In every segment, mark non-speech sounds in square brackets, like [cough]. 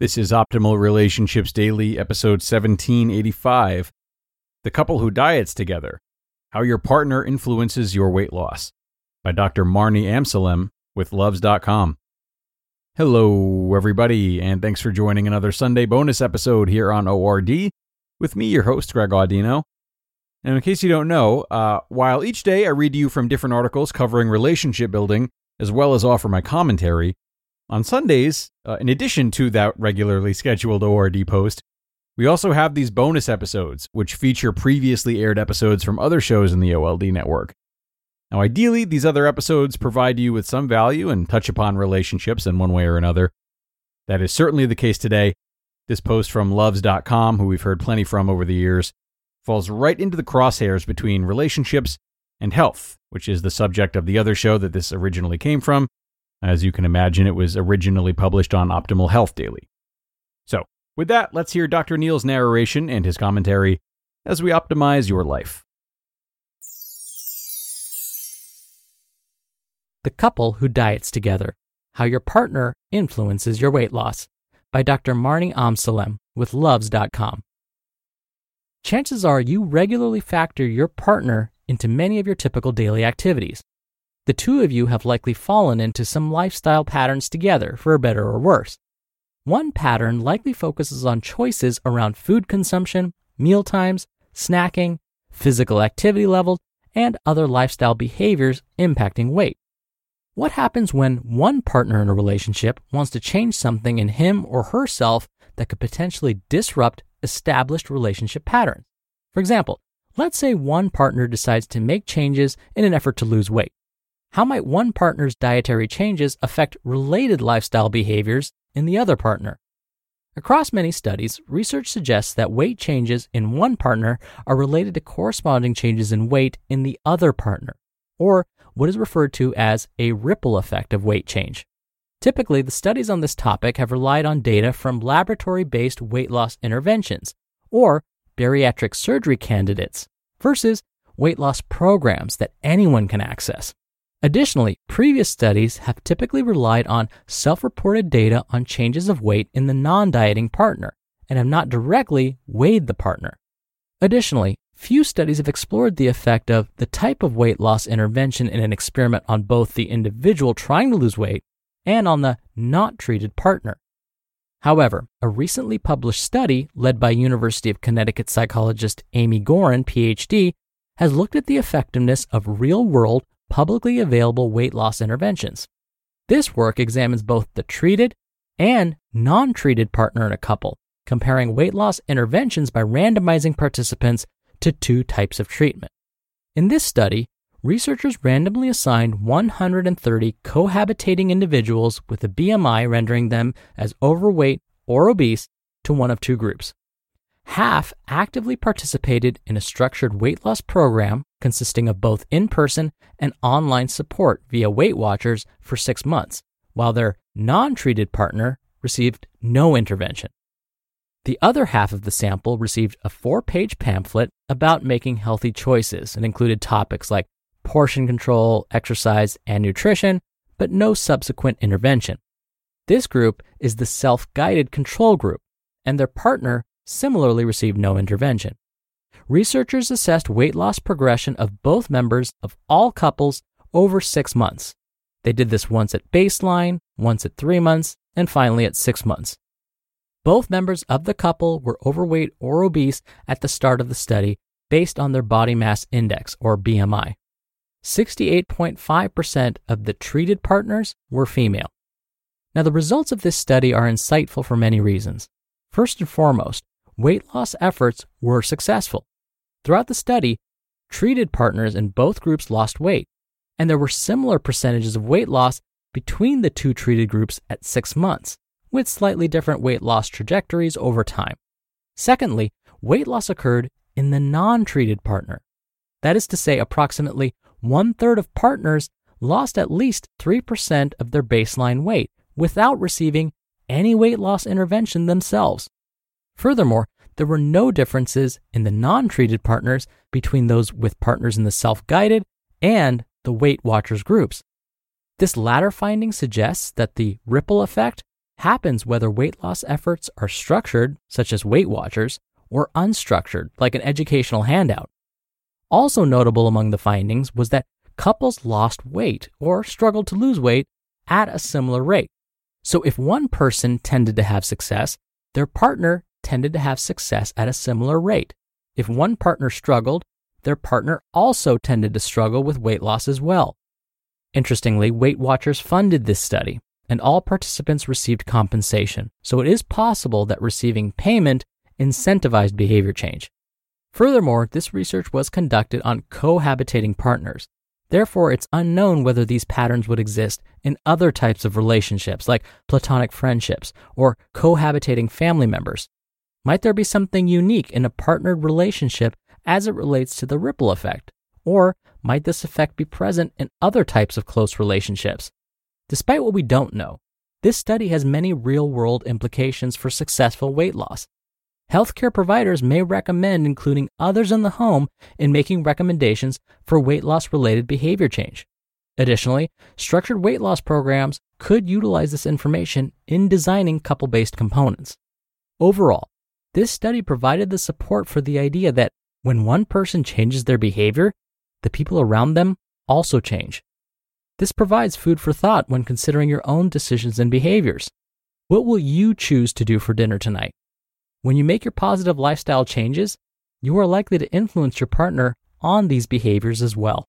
This is Optimal Relationships Daily, episode 1785 The Couple Who Diets Together How Your Partner Influences Your Weight Loss by Dr. Marni Amsellem with Luvze.com. Hello, everybody, and thanks for joining another Sunday bonus episode here on ORD with me, your host, Greg Audino. And in case you don't know, uh, while each day I read to you from different articles covering relationship building, as well as offer my commentary, on Sundays, uh, in addition to that regularly scheduled ORD post, we also have these bonus episodes, which feature previously aired episodes from other shows in the OLD network. Now, ideally, these other episodes provide you with some value and touch upon relationships in one way or another. That is certainly the case today. This post from Luvze.com, who we've heard plenty from over the years, falls right into the crosshairs between relationships and health, which is the subject of the other show that this originally came from. As you can imagine, it was originally published on Optimal Health Daily. So, with that, let's hear Dr. Neal's narration and his commentary as we optimize your life. The Couple Who Diets Together How Your Partner Influences Your Weight Loss by Dr. Marni Amsellem with Luvze.com. Chances are you regularly factor your partner into many of your typical daily activities. The two of you have likely fallen into some lifestyle patterns together, for better or worse. One pattern likely focuses on choices around food consumption, meal times, snacking, physical activity levels, and other lifestyle behaviors impacting weight. What happens when one partner in a relationship wants to change something in him or herself that could potentially disrupt established relationship patterns? For example, let's say one partner decides to make changes in an effort to lose weight. How might one partner's dietary changes affect related lifestyle behaviors in the other partner? Across many studies, research suggests that weight changes in one partner are related to corresponding changes in weight in the other partner, or what is referred to as a ripple effect of weight change. Typically, the studies on this topic have relied on data from laboratory based weight loss interventions, or bariatric surgery candidates, versus weight loss programs that anyone can access. Additionally, previous studies have typically relied on self reported data on changes of weight in the non dieting partner and have not directly weighed the partner. Additionally, few studies have explored the effect of the type of weight loss intervention in an experiment on both the individual trying to lose weight and on the not treated partner. However, a recently published study led by University of Connecticut psychologist Amy Gorin, PhD, has looked at the effectiveness of real world publicly available weight loss interventions. This work examines both the treated and non treated partner in a couple, comparing weight loss interventions by randomizing participants to two types of treatment. In this study, researchers randomly assigned 130 cohabitating individuals with a BMI rendering them as overweight or obese to one of two groups. Half actively participated in a structured weight loss program consisting of both in person and online support via Weight Watchers for six months, while their non treated partner received no intervention. The other half of the sample received a four page pamphlet about making healthy choices and included topics like portion control, exercise, and nutrition, but no subsequent intervention. This group is the self guided control group, and their partner similarly received no intervention researchers assessed weight loss progression of both members of all couples over six months. They did this once at baseline, once at three months, and finally at six months. Both members of the couple were overweight or obese at the start of the study based on their body mass index or BMI. 68.5% of the treated partners were female. Now, the results of this study are insightful for many reasons. First and foremost, weight loss efforts were successful. Throughout the study, treated partners in both groups lost weight, and there were similar percentages of weight loss between the two treated groups at six months, with slightly different weight loss trajectories over time. Secondly, weight loss occurred in the non treated partner. That is to say, approximately one third of partners lost at least 3% of their baseline weight without receiving any weight loss intervention themselves. Furthermore, there were no differences in the non treated partners between those with partners in the self guided and the Weight Watchers groups. This latter finding suggests that the ripple effect happens whether weight loss efforts are structured, such as Weight Watchers, or unstructured, like an educational handout. Also notable among the findings was that couples lost weight or struggled to lose weight at a similar rate. So if one person tended to have success, their partner tended to have success at a similar rate. If one partner struggled, their partner also tended to struggle with weight loss as well. Interestingly, Weight Watchers funded this study, and all participants received compensation, so it is possible that receiving payment incentivized behavior change. Furthermore, this research was conducted on cohabitating partners. Therefore, it's unknown whether these patterns would exist in other types of relationships, like platonic friendships or cohabitating family members. Might there be something unique in a partnered relationship as it relates to the ripple effect? Or might this effect be present in other types of close relationships? Despite what we don't know, this study has many real world implications for successful weight loss. Healthcare providers may recommend including others in the home in making recommendations for weight loss related behavior change. Additionally, structured weight loss programs could utilize this information in designing couple based components. Overall, this study provided the support for the idea that when one person changes their behavior, the people around them also change. This provides food for thought when considering your own decisions and behaviors. What will you choose to do for dinner tonight? When you make your positive lifestyle changes, you are likely to influence your partner on these behaviors as well.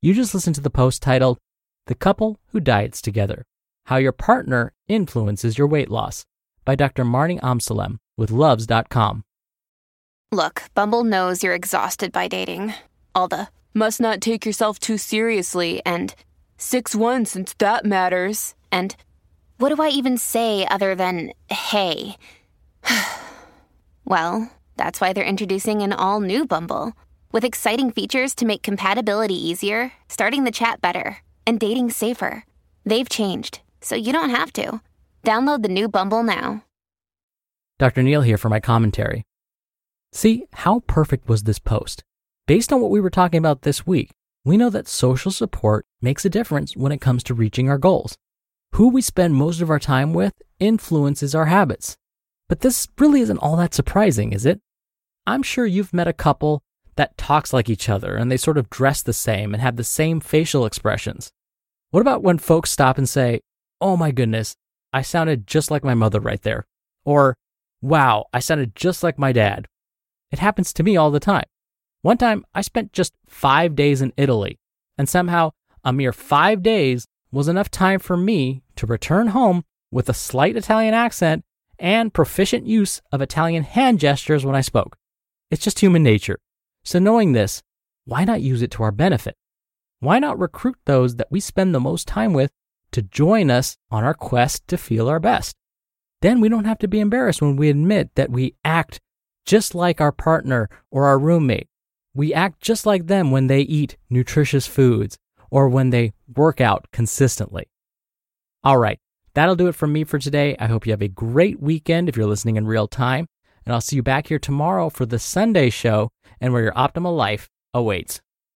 You just listened to the post titled, The Couple Who Diets Together How Your Partner Influences Your Weight Loss by Dr. Marni Amsellem with Luvze.com. Look, Bumble knows you're exhausted by dating. All the must not take yourself too seriously and 6 1 since that matters. And what do I even say other than hey? [sighs] well, that's why they're introducing an all new Bumble with exciting features to make compatibility easier, starting the chat better, and dating safer. They've changed, so you don't have to. Download the new Bumble now. Dr. Neal here for my commentary. See, how perfect was this post? Based on what we were talking about this week, we know that social support makes a difference when it comes to reaching our goals. Who we spend most of our time with influences our habits. But this really isn't all that surprising, is it? I'm sure you've met a couple that talks like each other and they sort of dress the same and have the same facial expressions. What about when folks stop and say, Oh my goodness, I sounded just like my mother right there? Or, Wow, I sounded just like my dad. It happens to me all the time. One time I spent just five days in Italy, and somehow a mere five days was enough time for me to return home with a slight Italian accent and proficient use of Italian hand gestures when I spoke. It's just human nature. So, knowing this, why not use it to our benefit? Why not recruit those that we spend the most time with to join us on our quest to feel our best? Then we don't have to be embarrassed when we admit that we act just like our partner or our roommate. We act just like them when they eat nutritious foods or when they work out consistently. All right, that'll do it from me for today. I hope you have a great weekend if you're listening in real time. And I'll see you back here tomorrow for the Sunday show and where your optimal life awaits.